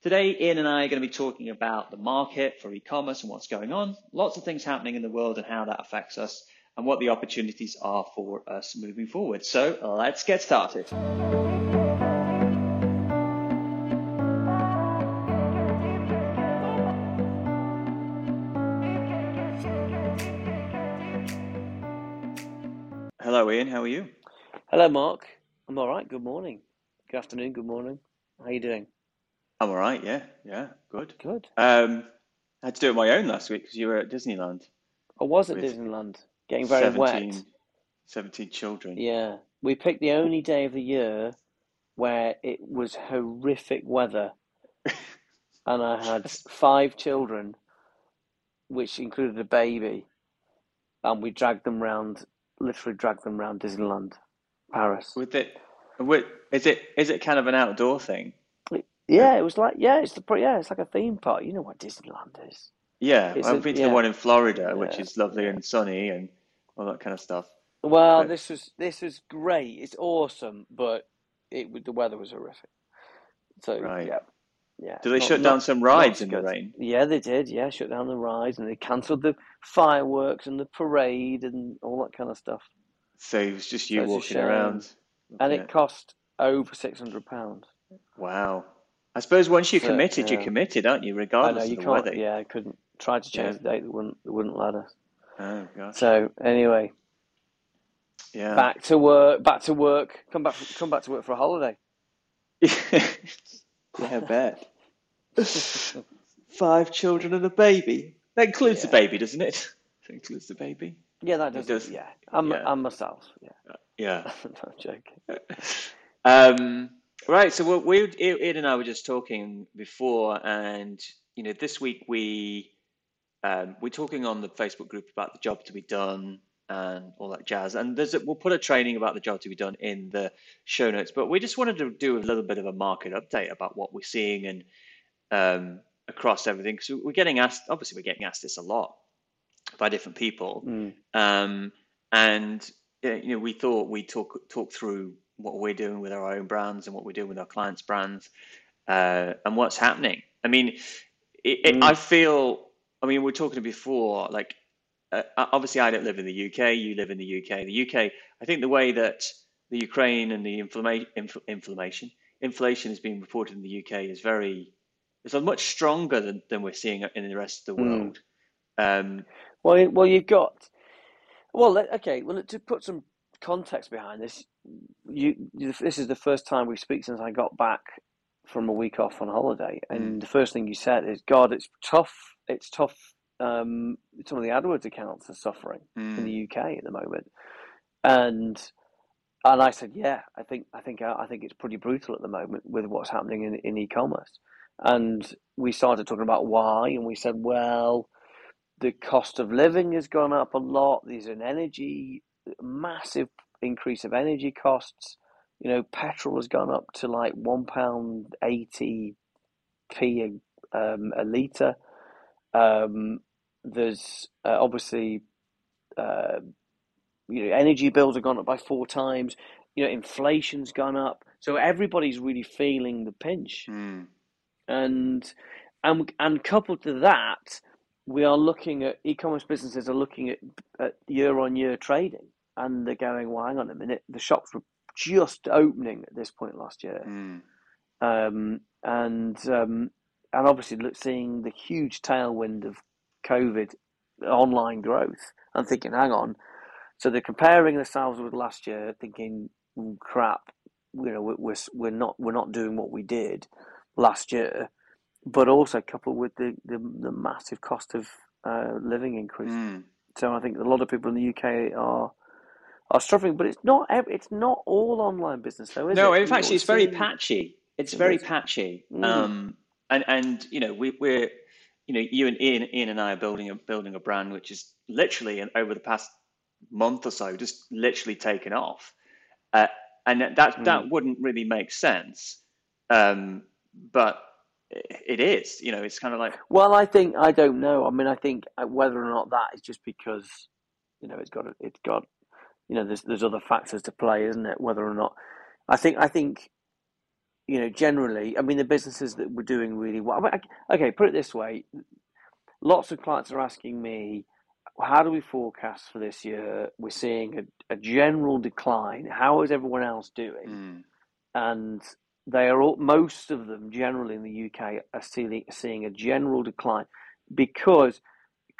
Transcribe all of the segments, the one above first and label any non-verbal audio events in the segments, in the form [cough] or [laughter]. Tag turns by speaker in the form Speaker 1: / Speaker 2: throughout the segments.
Speaker 1: Today, Ian and I are going to be talking about the market for e-commerce and what's going on, lots of things happening in the world and how that affects us, and what the opportunities are for us moving forward. So let's get started. Hello, Ian. How are you?
Speaker 2: Hello, Mark. I'm all right. Good morning. Good afternoon. Good morning. How are you doing?
Speaker 1: I'm all right. Yeah, yeah, good.
Speaker 2: Good.
Speaker 1: Um, I had to do it my own last week because you were at Disneyland.
Speaker 2: I was at
Speaker 1: With
Speaker 2: Disneyland, getting very
Speaker 1: 17,
Speaker 2: wet.
Speaker 1: 17 children.
Speaker 2: Yeah, we picked the only day of the year where it was horrific weather, [laughs] and I had five children, which included a baby, and we dragged them round, literally dragged them round Disneyland, Paris.
Speaker 1: With it, with, is it is it kind of an outdoor thing?
Speaker 2: Yeah, it was like yeah, it's the yeah, it's like a theme park. You know what Disneyland is?
Speaker 1: Yeah,
Speaker 2: It's
Speaker 1: I've
Speaker 2: a-
Speaker 1: been to
Speaker 2: yeah.
Speaker 1: the one in Florida, which
Speaker 2: Yeah,
Speaker 1: is lovely and sunny and all that kind of stuff.
Speaker 2: Well,
Speaker 1: But-
Speaker 2: this was this was great. It's awesome, but it the weather was horrific. So
Speaker 1: Right.
Speaker 2: yeah, yeah.
Speaker 1: Do they
Speaker 2: not-
Speaker 1: shut
Speaker 2: not-
Speaker 1: down some rides in the rain?
Speaker 2: Yeah, they did. Yeah, shut down the rides and they cancelled the fireworks and the parade and all that kind of stuff.
Speaker 1: So it was just you
Speaker 2: a
Speaker 1: walking around.
Speaker 2: And
Speaker 1: looking
Speaker 2: it cost over six hundred pounds.
Speaker 1: wow. I suppose once you're committed, you're committed, aren't you?
Speaker 2: I know
Speaker 1: Regardless
Speaker 2: you
Speaker 1: of the
Speaker 2: can't.
Speaker 1: weather.
Speaker 2: Yeah, I couldn't try to change
Speaker 1: Yeah.
Speaker 2: the date. They wouldn't. They wouldn't let us.
Speaker 1: Oh gosh.
Speaker 2: So anyway,
Speaker 1: Yeah.
Speaker 2: back to work. Back to work. Come back. Come back to work for a holiday. [laughs]
Speaker 1: yeah, I bet. [laughs] Five children and a baby. That includes the baby, doesn't it? [laughs] That includes the baby.
Speaker 2: Yeah, that
Speaker 1: It
Speaker 2: does.
Speaker 1: does.
Speaker 2: Yeah, I'm.
Speaker 1: Yeah.
Speaker 2: I'm myself. Yeah.
Speaker 1: Yeah.
Speaker 2: no, I'm joking.
Speaker 1: Um, right. So what we, Ed and I were just talking before, and you know, this week we um, we're talking on the Facebook group about the job to be done and all that jazz. And there's a, we'll put a training about the job to be done in the show notes. But we just wanted to do a little bit of a market update about what we're seeing and um, across everything. Because we're getting asked, obviously, we're getting asked this a lot by different people.
Speaker 2: Mm.
Speaker 1: Um, and uh, you know, we thought we'd talk talk through what we're doing with our own brands and what we're doing with our clients' brands, uh, and what's happening. I mean, it, it,
Speaker 2: Mm.
Speaker 1: I feel. I mean, we are talking before. Like, uh, obviously, I don't live in the UK. You live in the UK. The UK. I think the way that the Ukraine and the inflama- inf- inflammation, inflation is being reported in the UK is very. It's a much stronger than, than we're seeing in the rest of the
Speaker 2: Mm.
Speaker 1: world. Um,
Speaker 2: Well, well, you've got. Well, okay. Well, to put some context behind this, you, this is the first time we speak since I got back from a week off on holiday, and the first thing you said is, "God, it's tough. It's tough. Um, some of the AdWords accounts are suffering in
Speaker 1: mm,
Speaker 2: the UK at the moment," and and I said, "Yeah, I think I think I think it's pretty brutal at the moment with what's happening in in e-commerce." And we started talking about why, and we said, "Well." the cost of living has gone up a lot. There's an energy, massive increase of energy costs. You know, petrol has gone up to like one pound eighty p a, um, a liter. Um, there's uh, obviously, uh, you know, energy bills have gone up by four times. You know, inflation's gone up. So everybody's really feeling the pinch
Speaker 1: mm.
Speaker 2: and and and coupled to that, we are looking at e-commerce businesses are looking at, at year-on-year trading, and they're going, "Well, hang on a minute, the shops were just opening at this point last year,
Speaker 1: Mm.
Speaker 2: um, and um, and obviously look, seeing the huge tailwind of COVID online growth, and thinking, hang on, so they're comparing themselves with last year, thinking, "Mm, crap, you know, we're we're we're not we're not doing what we did last year, but also coupled with the the, the massive cost of uh, living increase.
Speaker 1: Mm.
Speaker 2: So I think a lot of people in the UK are are struggling, but it's not it's not all online business though, is
Speaker 1: No,
Speaker 2: it?
Speaker 1: in fact, it's very patchy. It's very patchy.
Speaker 2: Mm.
Speaker 1: Um, and and you know we, we're you know you and Ian, Ian and I are building a building a brand which is literally and over the past month or so just literally taken off, uh, and that that, mm. that wouldn't really make sense, um, but it is. You know, it's kind of like.
Speaker 2: Well, I think I don't know. I mean, I think uh, whether or not that is just because you know it's got it's got you know there's there's other factors to play, isn't it? Whether or not I think I think you know generally, I mean, the businesses that were doing really well. I mean, okay, put it this way: lots of clients are asking me. How do we forecast for this year? We're seeing a, a general decline. How is everyone else doing? Mm. And they are all, most of them generally in the UK are seeing, seeing a general decline because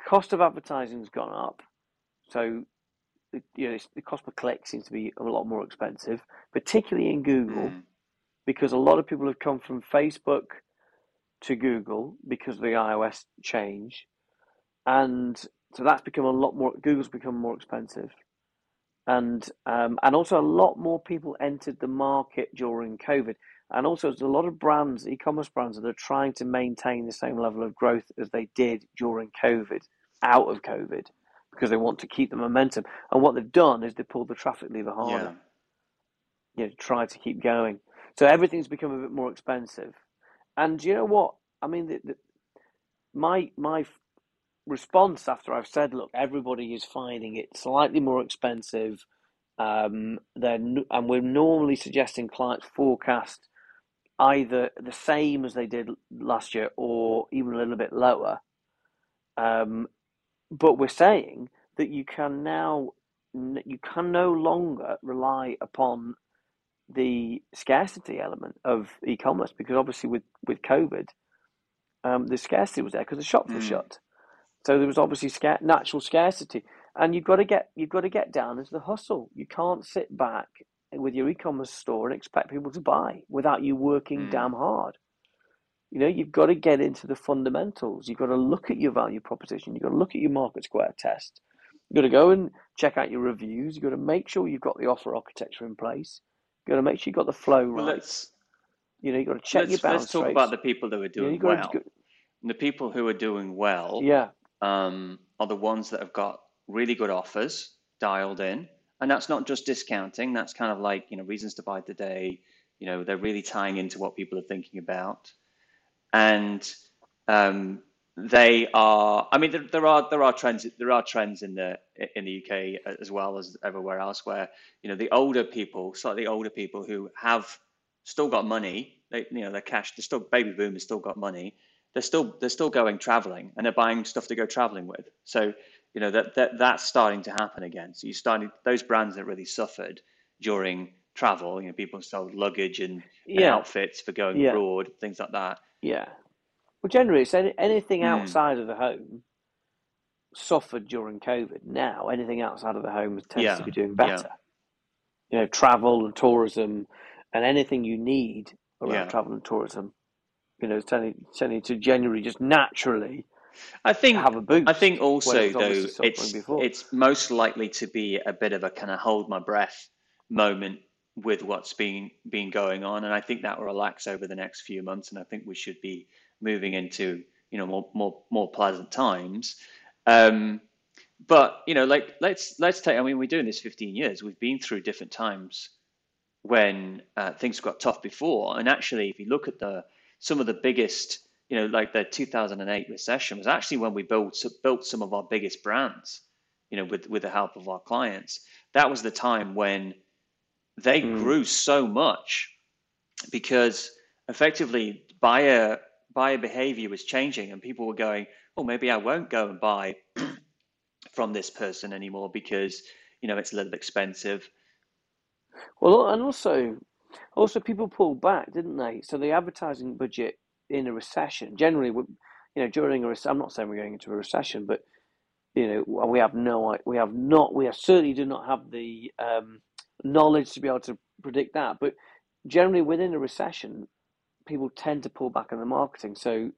Speaker 2: cost of advertising has gone up. So you know, the cost per click seems to be a lot more expensive, particularly in Google, mm. because a lot of people have come from Facebook to Google because of the iOS change, and so that's become a lot more. Google's become more expensive, and um, and also a lot more people entered the market during COVID. And also, there's a lot of brands, e-commerce brands, that are trying to maintain the same level of growth as they did during COVID, out of COVID, because they want to keep the momentum. And what they've done is they pulled the traffic lever harder. Yeah. You know, try to keep going. So everything's become a bit more expensive. And you know what? I mean, the, the, my my response after I've said, look, everybody is finding it slightly more expensive. Um, then and we're normally suggesting clients forecast either the same as they did last year or even a little bit lower. Um, but we're saying that you can now you can no longer rely upon the scarcity element of e-commerce because obviously with with COVID, um, the scarcity was there because the shops mm. were shut. So there was obviously natural scarcity, and you've got to get you've got to get down into the hustle. You can't sit back with your e-commerce store and expect people to buy without you working mm. damn hard. You know, you've got to get into the fundamentals. You've got to look at your value proposition. You've got to look at your market square test. You've got to go and check out your reviews. You've got to make sure you've got the offer architecture in place. You've got to make sure you've got the flow right. Well, you know, you've got to check your bounce
Speaker 1: Let's talk
Speaker 2: rates.
Speaker 1: about the people that are doing you know, well. Go, the people who are doing well
Speaker 2: yeah.
Speaker 1: um, are the ones that have got really good offers dialed in and that's not just discounting. That's kind of like you know reasons to buy today. You know they're really tying into what people are thinking about, and um, they are. I mean, there, there, are there are trends there are trends in the in the UK as well as everywhere else where you know the older people, slightly older people who have still got money. They, you know, their cash. They're still baby boomers still got money. They're still they're still going traveling and they're buying stuff to go traveling with. So you know that, that that's starting to happen again. So you started those brands that really suffered during travel. You know, people sold luggage and, and outfits for going yeah. abroad, things like that.
Speaker 2: Yeah. Well, generally, it's any, anything mm. outside of the home suffered during COVID. Now, anything outside of the home tends yeah. to be doing better. You know, travel and tourism, and anything you need around travel and tourism. You know, tending, tending to generally just naturally
Speaker 1: I think
Speaker 2: have a boost.
Speaker 1: I think also though it's before. it's most likely to be a bit of a kind of hold my breath moment with what's been been going on, and I think that will relax over the next few months, and I think we should be moving into you know more more more pleasant times. Um, but you know, like let's let's take. I mean, we're doing this 15 years. We've been through different times when uh, things got tough before, and actually, if you look at the some of the biggest you know, like the 2008 recession was actually when we built built some of our biggest brands, you know, with with the help of our clients. That was the time when they mm. grew so much because effectively buyer buyer behavior was changing and people were going, oh, maybe I won't go and buy [clears throat] from this person anymore because you know it's a little expensive.
Speaker 2: Well, and also, also people pulled back, didn't they? So the advertising budget in a recession, generally, you know, during a recession, I'm not saying we're going into a recession, but you know, we have no, we have not, we have certainly do not have the um, knowledge to be able to predict that. But generally, within a recession, people tend to pull back on the marketing. So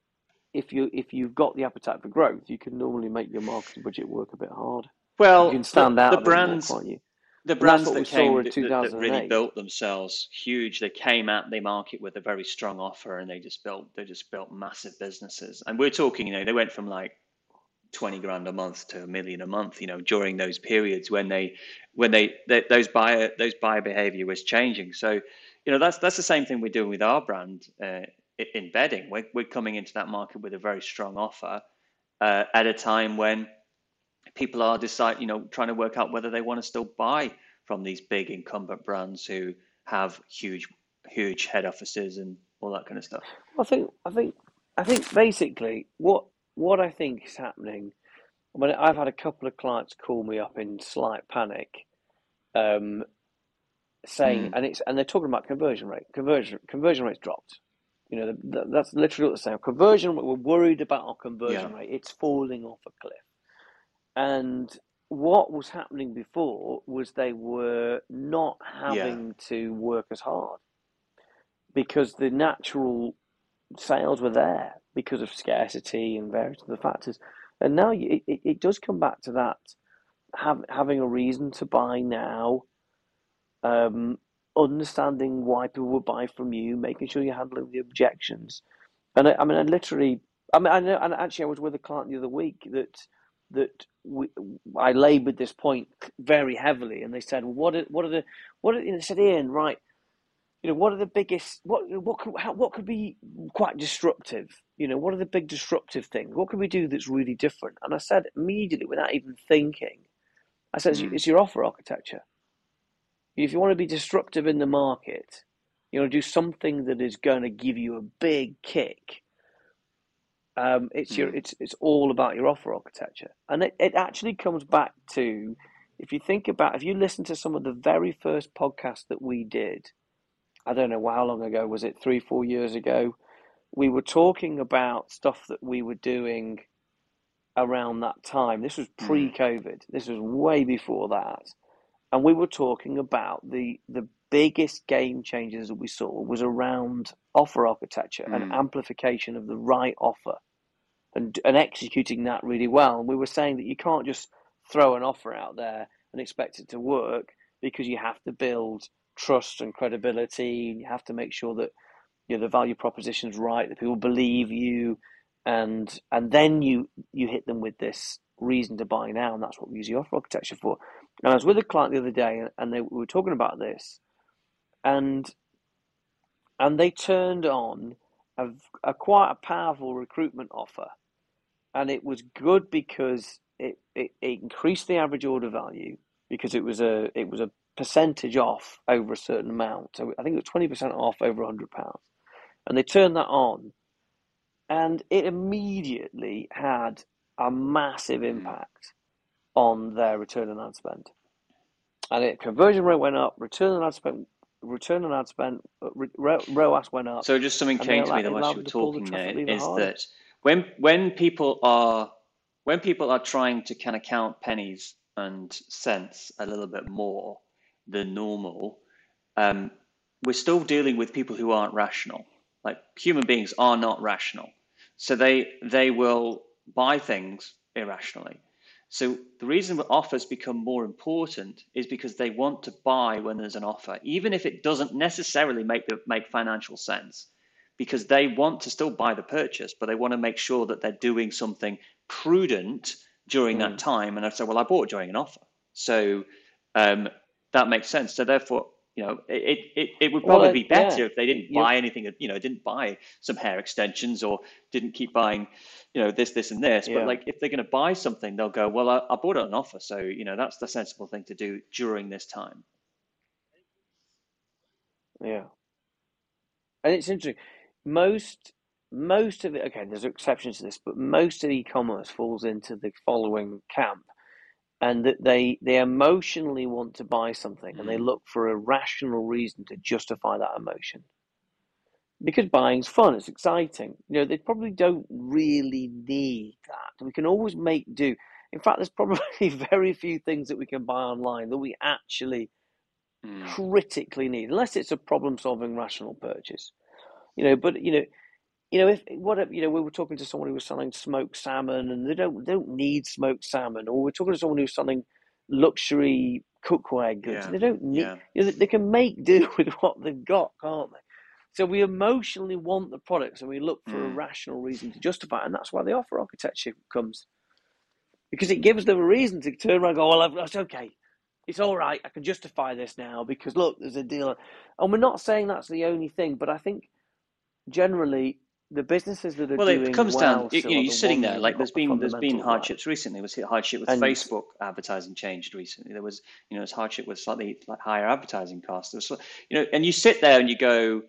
Speaker 2: if you if you've got the appetite for growth, you can normally make your marketing budget work a bit hard.
Speaker 1: Well,
Speaker 2: you can stand
Speaker 1: the,
Speaker 2: out
Speaker 1: the brands.
Speaker 2: More, you?
Speaker 1: the brands that came that, that, really built themselves huge they came at the market with a very strong offer and they just built they just built massive businesses and we're talking you know they went from like 20 grand a month to a million a month you know during those periods when they when they, they those buyer those buyer behavior was changing so you know that's that's the same thing we're doing with our brand uh, in bedding we're, we're coming into that market with a very strong offer uh, at a time when people are decide, you know, trying to work out whether they want to still buy from these big incumbent brands who have huge, huge head offices and all that kind of stuff.
Speaker 2: I think, I think, I think basically what what I think is happening. When I've had a couple of clients call me up in slight panic, um, saying, mm. and it's and they're talking about conversion rate. Conversion conversion rate's dropped. You know, the, the, that's literally what they're saying. Conversion, we're worried about our conversion yeah. rate. It's falling off a cliff. And what was happening before was they were not having yeah. to work as hard because the natural sales were there because of scarcity and various other factors. And now it, it, it does come back to that have, having a reason to buy now, um, understanding why people will buy from you, making sure you're handling the objections. And I, I mean, I literally, I mean, I know, and actually, I was with a client the other week that that we, I laboured this point very heavily, and they said, "What are what are the what?" Are, and they said, "Ian, right, you know, what are the biggest what what could how, what could be quite disruptive? You know, what are the big disruptive things? What can we do that's really different?" And I said immediately, without even thinking, I said, mm. "It's your offer architecture. If you want to be disruptive in the market, you want to do something that is going to give you a big kick." Um, it's your hmm. it's it's all about your offer architecture, and it, it actually comes back to if you think about if you listen to some of the very first podcasts that we did, I don't know how long ago was it three four years ago, we were talking about stuff that we were doing around that time. This was hmm. pre-COVID. This was way before that, and we were talking about the the biggest game changes that we saw was around offer architecture mm. and hmm. amplification of the right offer and, and executing that really well. And we were saying that you can't just throw an offer out there and expect it to work because you have to build trust and credibility. You have to make sure that you know the value proposition is right, that people believe you, and and then you you hit them with this reason to buy now, and that's what we use the offer architecture for. And I was with a client the other day, and they we were talking about this, and and they turned on a, a quite a powerful recruitment offer, and it was good because it, it, it increased the average order value because it was a it was a percentage off over a certain amount. So I think it was twenty percent off over hundred pounds, and they turned that on, and it immediately had a massive hmm. impact on their return on ad spend. And it conversion rate went up, return on ad spend return on ad spend, uh, ROAS went up.
Speaker 1: So just something came to me that while you were talking there is that when when people are when people are trying to kind of count pennies and cents a little bit more than normal, um, we're still dealing with people who aren't rational. Like human beings are not rational, so they they will buy things irrationally. So the reason that offers become more important is because they want to buy when there's an offer, even if it doesn't necessarily make the, make financial sense, because they want to still buy the purchase, but they want to make sure that they're doing something prudent during mm. that time. And I say, well, I bought during an offer, so um, that makes sense. So therefore, you know, it, it, it would probably well, be better yeah. if they didn't buy anything, you know, didn't buy some hair extensions or didn't keep buying, you know, this, this, and this. Yeah. But like, if they're going to buy something, they'll go, well, I, I bought it on offer. So, you know, that's the sensible thing to do during this time.
Speaker 2: Yeah. And it's interesting. Most, most of it, okay, there's exceptions to this, but most of e-commerce falls into the following camp and that they they emotionally want to buy something and they mm. look for a rational reason to justify that emotion. Because buying's fun it's exciting. You know they probably don't really need that. We can always make do. In fact there's probably [laughs] very few things that we can buy online that we actually mm. critically need unless it's a problem solving rational purchase. You know but you know you know, if what you know, we were talking to someone who was selling smoked salmon, and they don't they don't need smoked salmon, or we're talking to someone who's selling luxury cookware goods.
Speaker 1: Yeah,
Speaker 2: They don't need.
Speaker 1: yeah.
Speaker 2: You know, they can make [laughs] do with what they've got, can't they? So we emotionally want the products, and we look for a
Speaker 1: Mm.
Speaker 2: rational reason to justify, it, and that's why the offer architecture comes because it gives them a reason to turn around and go, "Well, I've- that's okay." It's all right. I can justify this now because look, there's a deal. And we're not saying that's the only thing, but I think generally the businesses that are
Speaker 1: Well,
Speaker 2: doing
Speaker 1: it comes
Speaker 2: well
Speaker 1: down. You, you know,
Speaker 2: are
Speaker 1: you're sitting there like there's been there's been
Speaker 2: fundamentals right.
Speaker 1: hardships recently. Was hardship with
Speaker 2: And
Speaker 1: Facebook advertising changed recently. There was you know, there's hardship with slightly like higher advertising costs. Was, you know, and you sit there and you go,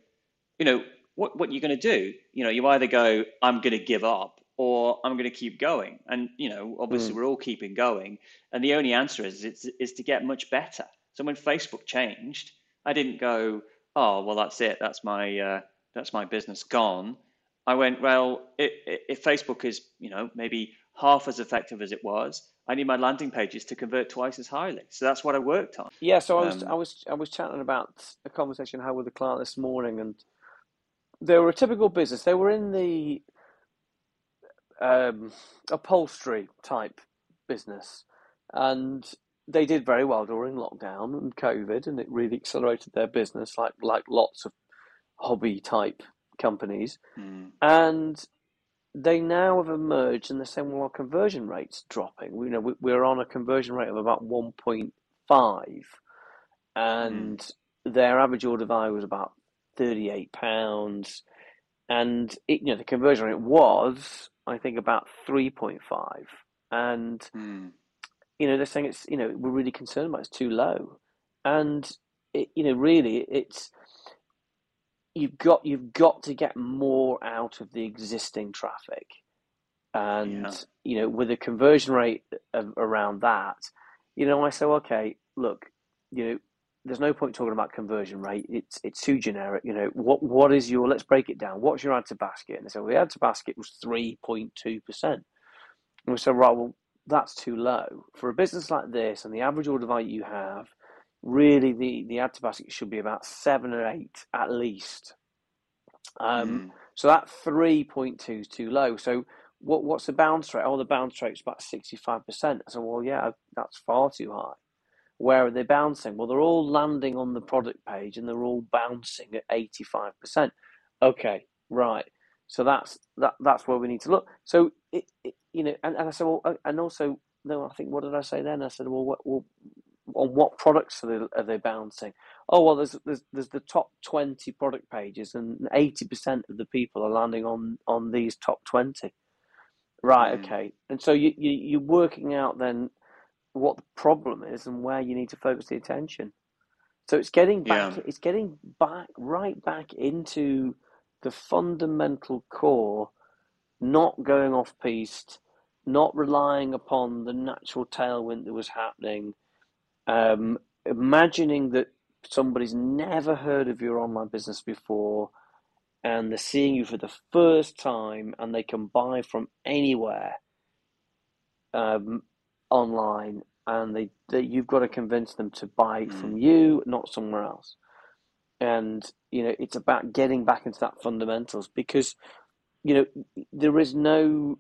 Speaker 1: you know, what what you're going to do? You know, you either go, I'm going to give up, or I'm going to keep going. And you know, obviously
Speaker 2: Mm.
Speaker 1: we're all keeping going. And the only answer is it's is to get much better. So when Facebook changed, I didn't go, oh well, that's it. That's my uh, that's my business gone. I went, well, i i if Facebook is, you know, maybe half as effective as it was, I need my landing pages to convert twice as highly. So that's what I worked on.
Speaker 2: Yeah, so I was I
Speaker 1: Um,
Speaker 2: was I was chatting about a conversation I had with a client this morning, and they were a typical business. They were in the um, upholstery type business, and they did very well during lockdown and COVID, and it really accelerated their business, like like lots of hobby type companies.
Speaker 1: mm,
Speaker 2: And they now have emerged, and they're saying, well, our conversion rate's dropping. We you know we, we're on a conversion rate of about one point five
Speaker 1: mm,
Speaker 2: and their average order value was about thirty-eight pounds, and it, you know the conversion rate was, I think, about three point five, and
Speaker 1: mm,
Speaker 2: you know they're saying it's you know we're really concerned about it, it's too low, and it, you know really it's you've got you've got to get more out of the existing traffic, and
Speaker 1: yeah.
Speaker 2: you know with a conversion rate of around that, you know I say okay look you know there's no point talking about conversion rate. It's it's too generic. You know what what is your? Let's break it down. What's your add to basket? And they said, well, the add to basket was three point two percent. And we said, right, well, that's too low for a business like this, and the average order value you have. Really, the the basket should be about seven or eight at least. Um,
Speaker 1: Mm,
Speaker 2: so that three point two is too low. So what what's the bounce rate? Oh, the bounce rate's about sixty five percent. I said, well, yeah, that's far too high. Where are they bouncing? Well, they're all landing on the product page and they're all bouncing at 85%. Okay, right. So that's that. That's where we need to look. So it, it you know, and, and I said, well, and also, no, I think what did I say then? I said, well, what, well on what products are they, are they bouncing? Oh, well, there's there's there's the top 20 product pages, and 80% of the people are landing on on these top 20. Right.
Speaker 1: mm,
Speaker 2: Okay. And so you, you you're working out then what the problem is and where you need to focus the attention. So it's getting back,
Speaker 1: yeah.
Speaker 2: it's getting back, right back into the fundamental core, not going off piste, not relying upon the natural tailwind that was happening, um, imagining that somebody's never heard of your online business before and they're seeing you for the first time and they can buy from anywhere um, online and they, they you've got to convince them to buy from
Speaker 1: Mm,
Speaker 2: you, not somewhere else. And you know, it's about getting back into that fundamentals because you know there is no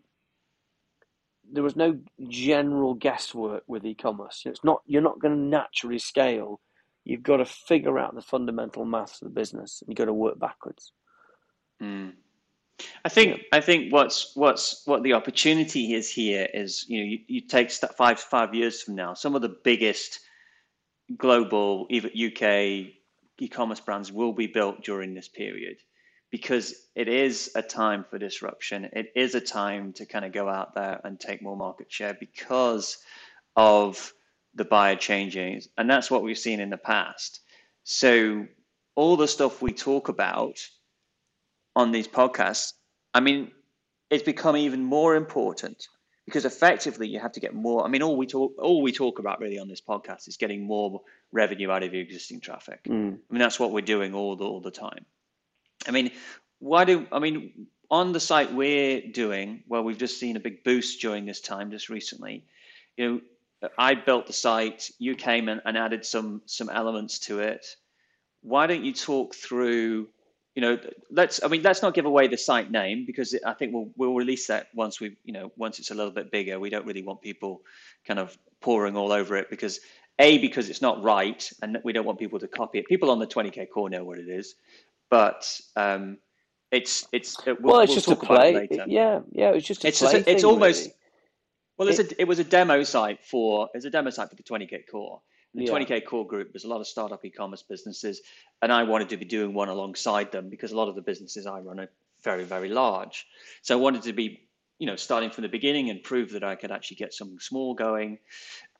Speaker 2: there is no general guesswork with e-commerce. It's not you're not going to naturally scale. You've got to figure out the fundamental maths of the business, and you've got to work backwards.
Speaker 1: mm. I
Speaker 2: Yeah.
Speaker 1: think I think what's what's what the opportunity is here is you know you, you take five five years from now, some of the biggest global, even UK e-commerce brands will be built during this period because it is a time for disruption. It is a time to kind of go out there and take more market share because of the buyer changing, and that's what we've seen in the past. So all the stuff we talk about on these podcasts, I mean, it's become even more important because effectively you have to get more. I mean, all we talk, all we talk about really on this podcast is getting more revenue out of your existing traffic.
Speaker 2: Mm.
Speaker 1: I mean, that's what we're doing all the all the time. I mean, why do I mean on the site we're doing where we've just seen a big boost during this time just recently, you know, I built the site, you came and, and added some some elements to it. Why don't you talk through you know, let's I mean let's not give away the site name because I think we'll we'll release that once we you know once it's a little bit bigger. We don't really want people kind of pouring all over it because a because it's not right and we don't want people to copy it. People on the 20k core know what it is, but um, it's it's
Speaker 2: we'll, well it's we'll just a play. It yeah, yeah, it's just a
Speaker 1: it's
Speaker 2: play.
Speaker 1: Just
Speaker 2: a,
Speaker 1: it's almost really. well, it's it, a it was a demo site for it's a demo site for the 20k core. The yeah. 20k core group, there's a lot of startup e-commerce businesses, and I wanted to be doing one alongside them because a lot of the businesses I run are very, very large. So I wanted to be, you know, starting from the beginning and prove that I could actually get something small going.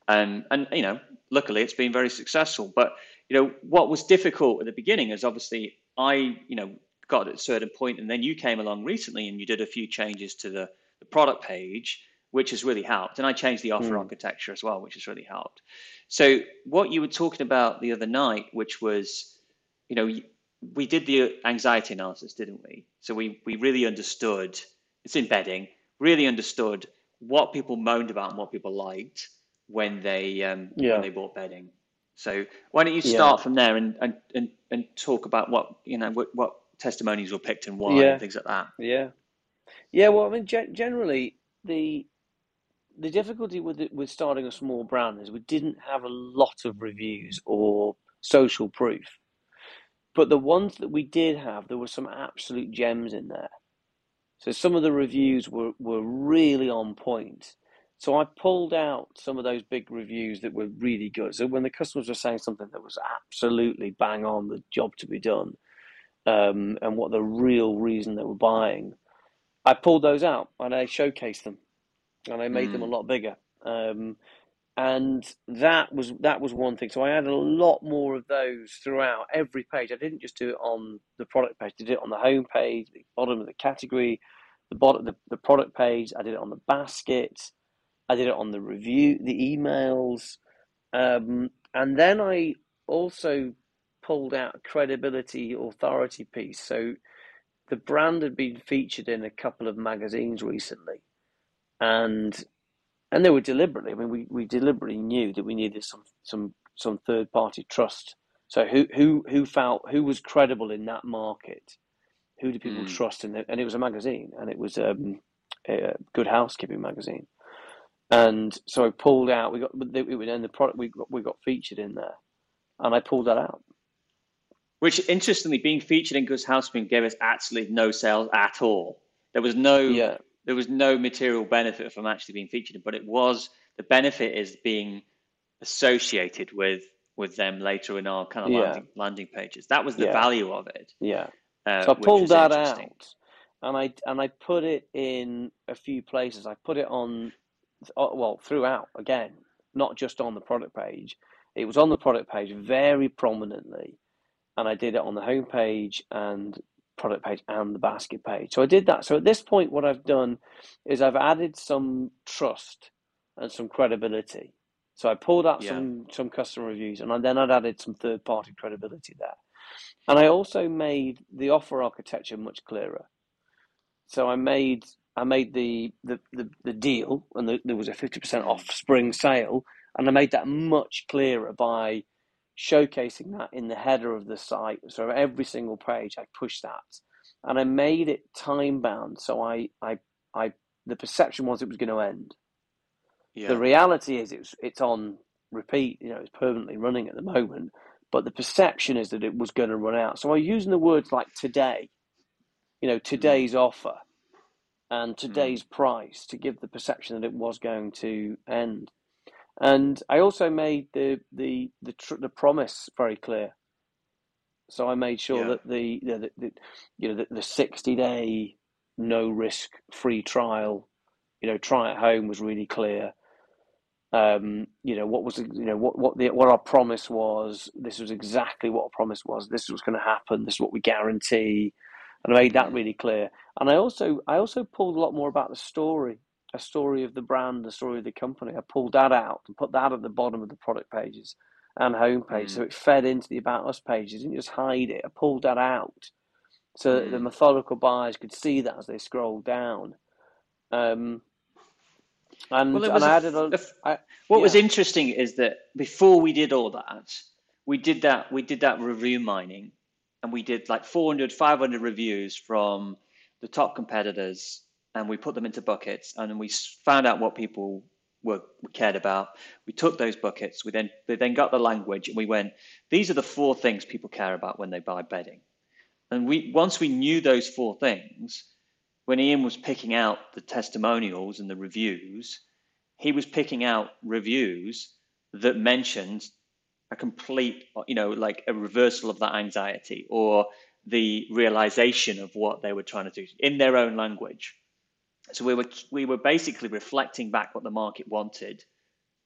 Speaker 1: And and you know, luckily it's been very successful. But you know, what was difficult at the beginning is obviously I, you know, got at a certain point, and then you came along recently and you did a few changes to the, the product page, which has really helped. And I changed the offer mm. architecture as well, which has really helped. So what you were talking about the other night, which was, you know, we did the anxiety analysis, didn't we? So we we really understood it's embedding, really understood what people moaned about and what people liked when they um, yeah. when they bought bedding. So why don't you start yeah. from there and, and, and, and talk about what you know what, what testimonies were picked and why yeah. and things like that.
Speaker 2: Yeah, yeah. Well, I mean, generally the the difficulty with it, with starting a small brand is we didn't have a lot of reviews or social proof, but the ones that we did have, there were some absolute gems in there. So some of the reviews were were really on point. So I pulled out some of those big reviews that were really good. So when the customers were saying something that was absolutely bang on the job to be done, um, and what the real reason they were buying, I pulled those out and I showcased them, and I made mm. them a lot bigger. Um, and that was that was one thing. So I had a lot more of those throughout every page. I didn't just do it on the product page. I did it on the home page, the bottom of the category, the bottom the, the product page. I did it on the basket. I did it on the review, the emails, um, and then I also pulled out a credibility authority piece. So the brand had been featured in a couple of magazines recently, and and they were deliberately. I mean, we, we deliberately knew that we needed some some some third party trust. So who who who felt who was credible in that market? Who do people mm. trust in? And it was a magazine, and it was um, a Good Housekeeping magazine. And so I pulled out. We got it, and the product we got we got featured in there, and I pulled that out.
Speaker 1: Which, interestingly, being featured in Good Housekeeping gave us absolutely no sales at all. There was no yeah. there was no material benefit from actually being featured, but it was the benefit is being associated with with them later in our kind of yeah. landing, landing, pages. That was the yeah. value of it.
Speaker 2: Yeah. Uh, so I pulled that out, and I and I put it in a few places. I put it on, Uh, well, throughout again, not just on the product page. It was on the product page very prominently, and I did it on the home page and product page and the basket page. So I did that. So at this point, what I've done is I've added some trust and some credibility. So I pulled out yeah. some some customer reviews, and then I'd added some third party credibility there. And I also made the offer architecture much clearer. So I made I made the the the, the deal, and the, there was a fifty percent off spring sale, and I made that much clearer by showcasing that in the header of the site. So every single page, I pushed that, and I made it time bound. So I, I, I, the perception was it was going to end. Yeah. The reality is it's it's on repeat. You know, it's permanently running at the moment. But the perception is that it was going to run out. So I'm using the words like today, you know, today's mm. offer and today's mm. price to give the perception that it was going to end. And I also made the the the, tr- the promise very clear. So I made sure yeah. that the, the, the, you know the, the sixty day no risk free trial, you know, try at home was really clear. Um, you know what was you know what what the what our promise was. This was exactly what our promise was. This was going to happen. This is what we guarantee, and I made that really clear. And I also I also pulled a lot more about the story a story of the brand, a story of the company. I pulled that out and put that at the bottom of the product pages and homepage. Mm. So it fed into the About Us pages. I didn't just hide it. I pulled that out so that the mm. methodical buyers could see that as they scrolled down. Um, and, well, and I added a,
Speaker 1: a, what yeah. was interesting is that before we did all that, we did that we did that review mining, and we did like 400, 500 reviews from the top competitors, and we put them into buckets, and we found out what people were cared about. We took those buckets. We then then got the language, and we went. These are the four things people care about when they buy bedding. And we once we knew those four things, when Ian was picking out the testimonials and the reviews, he was picking out reviews that mentioned a complete, you know, like a reversal of that anxiety or the realization of what they were trying to do in their own language. So we were we were basically reflecting back what the market wanted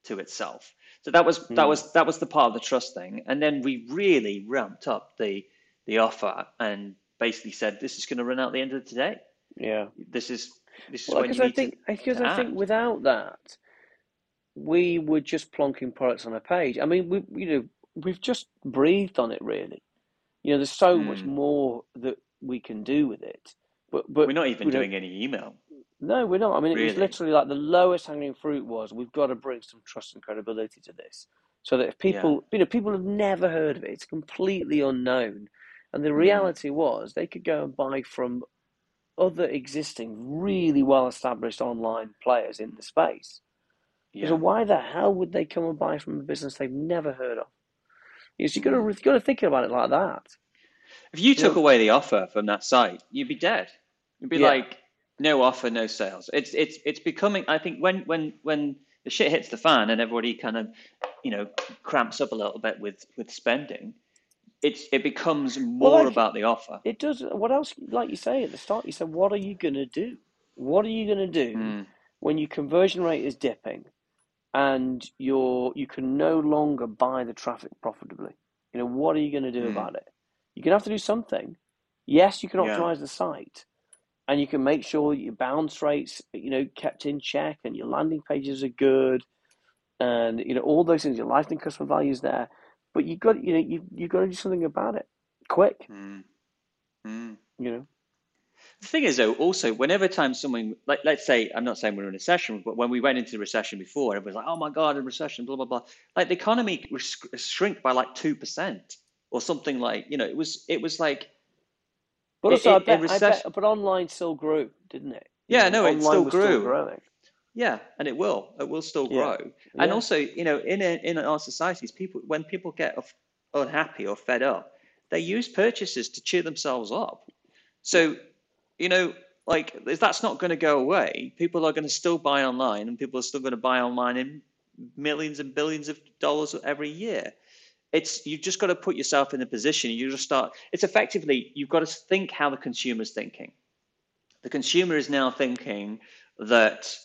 Speaker 1: to itself. So that was mm. that hmm. was that was the part of the trust thing, and then we really ramped up the the offer and basically said this is going to run out the end of the day.
Speaker 2: Yeah,
Speaker 1: this is this is
Speaker 2: well,
Speaker 1: when you I
Speaker 2: think because I think without that, we were just plonking products on a page. I mean, we you know we've just breathed on it really. You know, there's so mm. much hmm. more that we can do with it. But but
Speaker 1: we're not even doing any email.
Speaker 2: No, we're not. I mean, really? it was literally like the lowest hanging fruit was we've got to bring some trust and credibility to this, so that if people, yeah. you know, people have never heard of it, it's completely unknown, and the hmm. reality mm. was they could go and buy from other existing, really well established online players in the space. Yeah. So why the hell would they come and buy from a business they've never heard of? You have got to you've got to think about it like that.
Speaker 1: If you took away the offer from that site, you'd be dead. You'd be yeah. like, no offer, no sales. It's it's it's becoming. I think when when when the shit hits the fan and everybody kind of, you know, cramps up a little bit with with spending, it's it becomes more well, like, about the offer.
Speaker 2: It does. What else? Like you say at the start, you said, what are you going to do? What are you going to do mm. when your conversion rate is dipping? And you're you can no longer buy the traffic profitably. You know, what are you going to do mm. about it? You're going to have to do something. Yes, you can optimize yeah. the site, and you can make sure your bounce rates, you know, kept in check, and your landing pages are good, and you know all those things. Your lifetime customer value is there, but you got you know you you got to do something about it quick.
Speaker 1: Mm. Mm.
Speaker 2: You know.
Speaker 1: The thing is, though, also, whenever time someone, like, let's say, I'm not saying we're in a recession, but when we went into the recession before, everyone's like, oh my God, a recession, blah, blah, blah. Like the economy shrink by like 2% or something like, you know, it was, it was like.
Speaker 2: But also, it, I, bet, recession... I bet, but online still grew, didn't it?
Speaker 1: Yeah, no, it still grew. Still yeah, and it will. It will still grow. Yeah. And yeah. also, you know, in a, in our societies, people when people get unhappy or fed up, they use purchases to cheer themselves up. So you know, like that's not going to go away. People are going to still buy online, and people are still going to buy online in millions and billions of dollars every year. It's you've just got to put yourself in a position. You just start. It's effectively you've got to think how the consumer's thinking. The consumer is now thinking that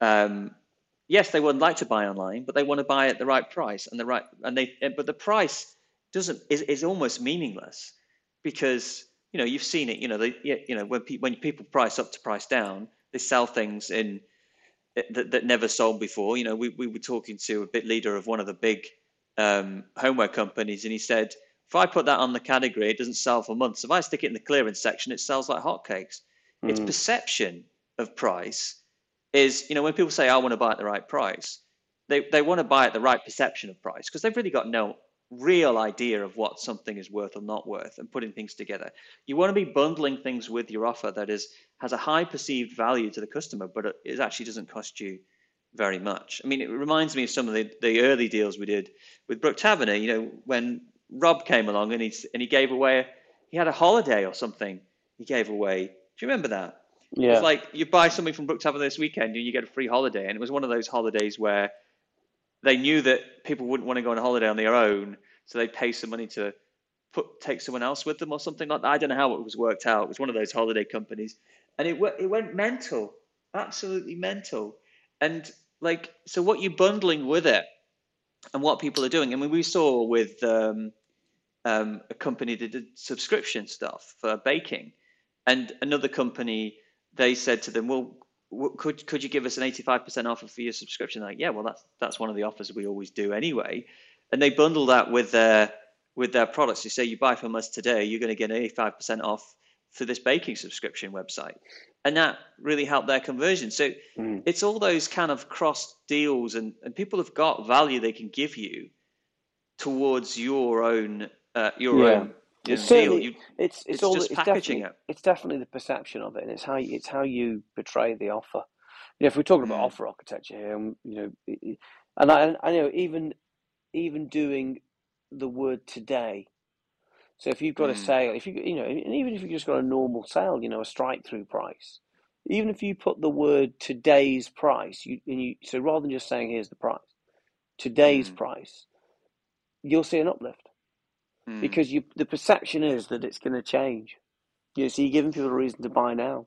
Speaker 1: um, yes, they would like to buy online, but they want to buy at the right price and the right and they but the price doesn't is, is almost meaningless because you know, you've seen it. You know, they, you know, when pe- when people price up to price down, they sell things in eh, that, that never sold before. You know, we, we were talking to a bit leader of one of the big um, homeware companies, and he said, if I put that on the category, it doesn't sell for months. If I stick it in the clearance section, it sells like hotcakes. Mm. Its perception of price is, you know, when people say, I want to buy at the right price, they, they want to buy at the right perception of price because they've really got no real idea of what something is worth or not worth and putting things together. You want to be bundling things with your offer that is has a high perceived value to the customer, but it actually doesn't cost you very much. I mean, it reminds me of some of the, the early deals we did with Brook Taverner. You know, when Rob came along and he and he gave away, he had a holiday or something. He gave away. Do you remember that?
Speaker 2: Yeah.
Speaker 1: It's like you buy something from Brook Taverner this weekend and you get a free holiday, and it was one of those holidays where they knew that people wouldn't want to go on holiday on their own, so they pay some money to put take someone else with them or something like that. I don't know how it was worked out. It was one of those holiday companies, and it it went mental, absolutely mental. And like, so what you're bundling with it, and what people are doing. I mean, we saw with um, um, a company that did subscription stuff for baking, and another company they said to them, well could could you give us an 85% offer for your subscription? Like, yeah, well, that's that's one of the offers we always do anyway. And they bundle that with their with their products. You say you buy from us today, you're going to get 85% off for this baking subscription website, and that really helped their conversion. So mm. it's all those kind of cross deals, and and people have got value they can give you towards your own uh, your yeah. own
Speaker 2: It's certainly
Speaker 1: You,
Speaker 2: it's it's,
Speaker 1: it's
Speaker 2: all it's
Speaker 1: packaging
Speaker 2: definitely it's definitely the perception of it, and it's how you, it's how you portray the offer. You know, if we're talking about
Speaker 1: Mm.
Speaker 2: offer architecture here, and you know, it- it- and I I know even even doing the word today. So if you've got a
Speaker 1: Mm.
Speaker 2: sale, if you you know, and even if you just got a normal sale, you know, a strike through price, even if you put the word today's price, you and you so rather than just saying here's the price, today's
Speaker 1: Mm.
Speaker 2: price, you'll see an uplift
Speaker 1: mm.
Speaker 2: because you the perception is that it's going to change. You know, so you're giving people a reason to buy now.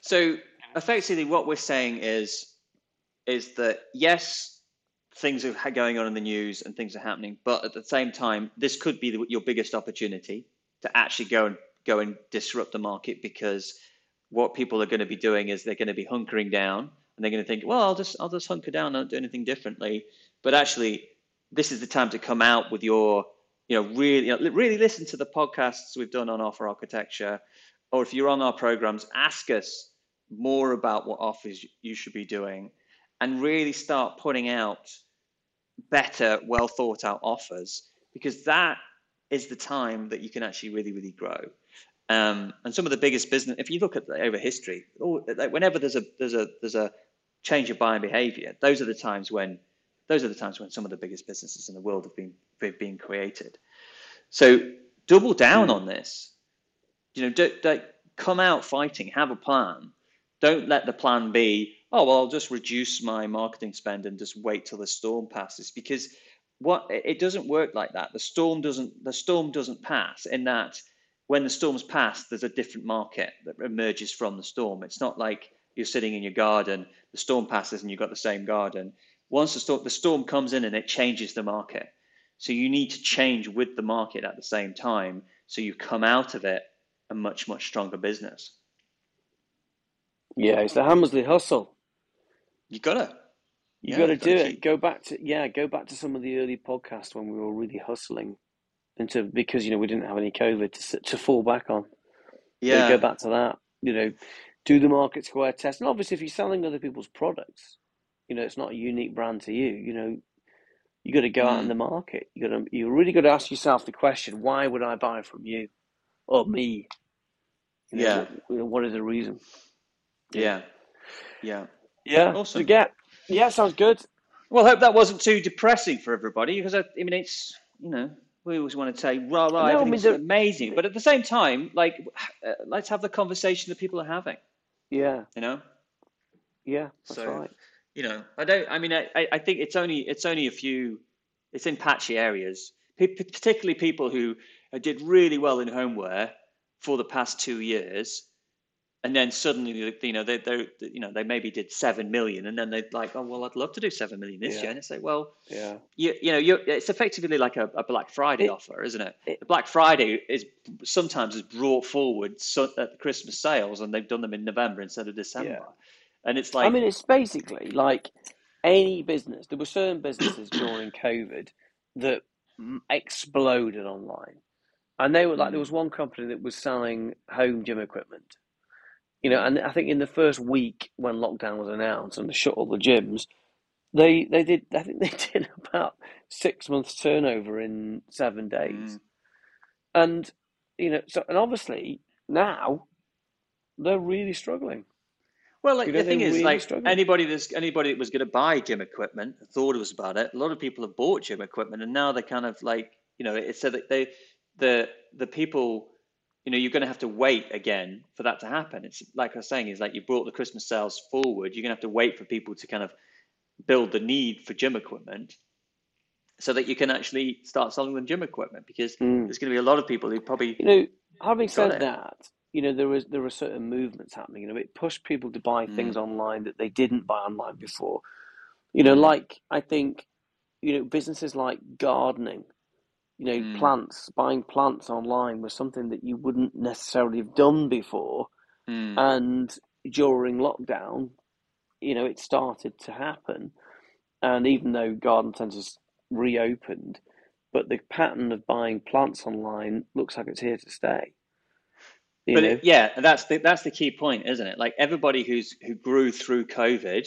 Speaker 1: So effectively, what we're saying is is that yes, things are going on in the news and things are happening, but at the same time, this could be the, your biggest opportunity to actually go and go and disrupt the market because what people are going to be doing is they're going to be hunkering down and they're going to think, well, I'll just I'll just hunker down, not do anything differently. But actually, this is the time to come out with your you know really you know, really listen to the podcasts we've done on offer architecture, or if you're on our programs, ask us more about what offers you should be doing, and really start putting out better, well thought out offers because that is the time that you can actually really, really grow. Um, and some of the biggest business, if you look at over history, all, like whenever there's a there's a there's a change of buying behavior, those are the times when those are the times when some of the biggest businesses in the world have been have been created. So double down on this. You know, don't, don't come out fighting. Have a plan. Don't let the plan be, oh well, I'll just reduce my marketing spend and just wait till the storm passes because what it doesn't work like that. The storm doesn't the storm doesn't pass in that when the storm's passed, there's a different market that emerges from the storm. It's not like you're sitting in your garden, the storm passes and you've got the same garden. Once the storm the storm comes in and it changes the market. So you need to change with the market at the same time so you come out of it a much, much stronger business.
Speaker 2: Yeah, it's the Hammersley hustle.
Speaker 1: You gotta.
Speaker 2: You
Speaker 1: Yeah,
Speaker 2: got to do
Speaker 1: gotta
Speaker 2: it. Go back to yeah, go back to some of the early podcasts when we were really hustling, into because you know we didn't have any COVID to to fall back on. So
Speaker 1: Yeah.
Speaker 2: go back to that. You know, do the market square test, and obviously if you're selling other people's products, you know it's not a unique brand to you. You know, you got to go out in
Speaker 1: Mm.
Speaker 2: the market. You got to you really got to ask yourself the question: Why would I buy from you or me? You know,
Speaker 1: Yeah.
Speaker 2: what, you know, what is the reason?
Speaker 1: Yeah. Yeah.
Speaker 2: Yeah.
Speaker 1: Awesome.
Speaker 2: So get yeah, sounds good.
Speaker 1: Well, I hope that wasn't too depressing for everybody because I, I mean, it's you know we always want to say rah rah,
Speaker 2: No, I mean,
Speaker 1: amazing, but at the same time, like uh, let's have the conversation that people are having.
Speaker 2: Yeah,
Speaker 1: You know,
Speaker 2: yeah, that's
Speaker 1: So-
Speaker 2: right.
Speaker 1: You know, I don't. I mean, I, I I think it's only it's only a few. It's in patchy areas, Pe- particularly people who did really well in homeware for the past two years, and then suddenly, you know, they they you know they maybe did seven million, and then they're like, oh well, I'd love to do seven million this
Speaker 2: Yeah.
Speaker 1: year, and it's like, well,
Speaker 2: Yeah.
Speaker 1: you you know, you're, it's effectively like a, a Black Friday
Speaker 2: It-
Speaker 1: offer, isn't it?
Speaker 2: it-
Speaker 1: The Black Friday is sometimes is brought forward so, at the Christmas sales, and they've done them in November instead of December,
Speaker 2: Yeah.
Speaker 1: And it's like,
Speaker 2: I mean, it's basically like any business. There were certain businesses during COVID that exploded online, and they were like, there
Speaker 1: Mm.
Speaker 2: was one company that was selling home gym equipment. You know, and I think in the first week when lockdown was announced and they shut all the gyms, they they did. I think [laughs] they did about six months turnover in seven days.
Speaker 1: Mm.
Speaker 2: And you know, so and obviously now they're really struggling.
Speaker 1: Well, like, the thing is,
Speaker 2: really
Speaker 1: like
Speaker 2: struggling.
Speaker 1: anybody that's anybody that was going to buy gym equipment thought it was about it. A lot of people have bought gym equipment, and now they're kind of like, you know, it's so that they, the the people, you know, you're going to have to wait again for that to happen. It's like I was saying, is like you brought the Christmas sales forward. You're going to have to wait for people to kind of build the need for gym equipment, so that you can actually start selling them gym equipment because
Speaker 2: Mm.
Speaker 1: there's going to be a lot of people who probably
Speaker 2: You know, having said
Speaker 1: it.
Speaker 2: that, you know, there is there were certain movements happening. You know, it pushed people to buy things online that they didn't buy online before. You know,
Speaker 1: Mm.
Speaker 2: like I think, you know, businesses like gardening, you know,
Speaker 1: Mm.
Speaker 2: plants, buying plants online was something that you wouldn't necessarily have done before.
Speaker 1: Mm.
Speaker 2: And during lockdown, you know, it started to happen. And even though garden centres reopened, but the pattern of buying plants online looks like it's here to stay. You
Speaker 1: but
Speaker 2: know?
Speaker 1: yeah, that's the that's the key point, isn't it? Like everybody who's who grew through COVID,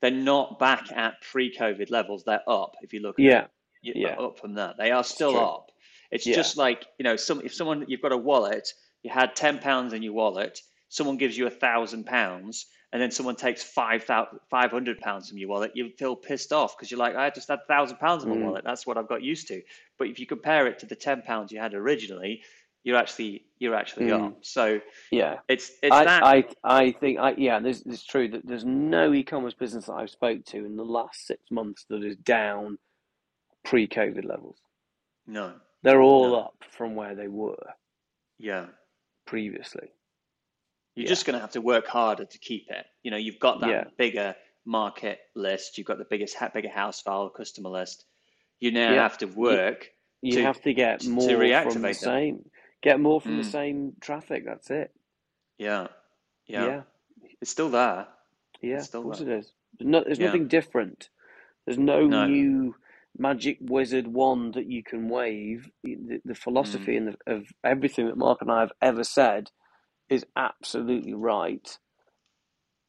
Speaker 1: they're not back at pre-COVID levels. They're up. If you look, at
Speaker 2: Yeah, yeah.
Speaker 1: up from that, they are still
Speaker 2: true.
Speaker 1: up. It's
Speaker 2: Yeah.
Speaker 1: just like you know, some if someone you've got a wallet, you had ten pounds in your wallet, someone gives you a thousand pounds, and then someone takes five thousand five hundred pounds from your wallet, you feel pissed off because you're like, I just had thousand pounds in my
Speaker 2: Mm.
Speaker 1: wallet. That's what I've got used to. But if you compare it to the ten pounds you had originally, you're actually you're actually
Speaker 2: Mm.
Speaker 1: up. So
Speaker 2: Yeah.
Speaker 1: it's it's that.
Speaker 2: I, I, I think, I, yeah, this it's true that there's no e-commerce business that I've spoke to in the last six months that is down pre-COVID levels.
Speaker 1: no,
Speaker 2: They're all
Speaker 1: No.
Speaker 2: up from where they were
Speaker 1: yeah.
Speaker 2: previously.
Speaker 1: You're
Speaker 2: Yeah.
Speaker 1: just going to have to work harder to keep it. You know, you've got that
Speaker 2: Yeah.
Speaker 1: bigger market list, you've got the biggest, bigger house file customer list. You now
Speaker 2: Yeah.
Speaker 1: have to work.
Speaker 2: You
Speaker 1: To-
Speaker 2: have to get
Speaker 1: to
Speaker 2: more from the
Speaker 1: reactivate them.
Speaker 2: same, get more from the
Speaker 1: Mm.
Speaker 2: same traffic. That's it.
Speaker 1: Yeah, yeah,
Speaker 2: Yeah,
Speaker 1: it's still there.
Speaker 2: yeah,
Speaker 1: It's still
Speaker 2: of course
Speaker 1: there.
Speaker 2: it is. There's, no, there's
Speaker 1: Yeah.
Speaker 2: nothing different. There's no,
Speaker 1: No.
Speaker 2: new magic wizard wand that you can wave. The, the philosophy
Speaker 1: Mm.
Speaker 2: and the, of everything that Mark and I have ever said is absolutely right.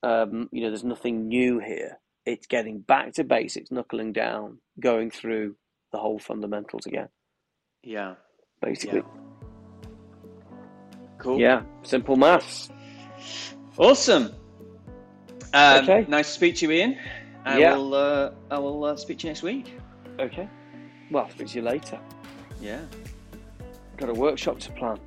Speaker 2: Um, you know, there's nothing new here. It's getting back to basics, knuckling down, going through the whole fundamentals again,
Speaker 1: Yeah,
Speaker 2: basically.
Speaker 1: Cool.
Speaker 2: Yeah, simple maths.
Speaker 1: awesome. Um,
Speaker 2: Okay.
Speaker 1: nice to speak to you, Ian. I
Speaker 2: Yeah.
Speaker 1: will. Uh, I will uh, speak to you next week.
Speaker 2: Okay. Well, I'll speak to you later.
Speaker 1: Yeah.
Speaker 2: Got a workshop to plan.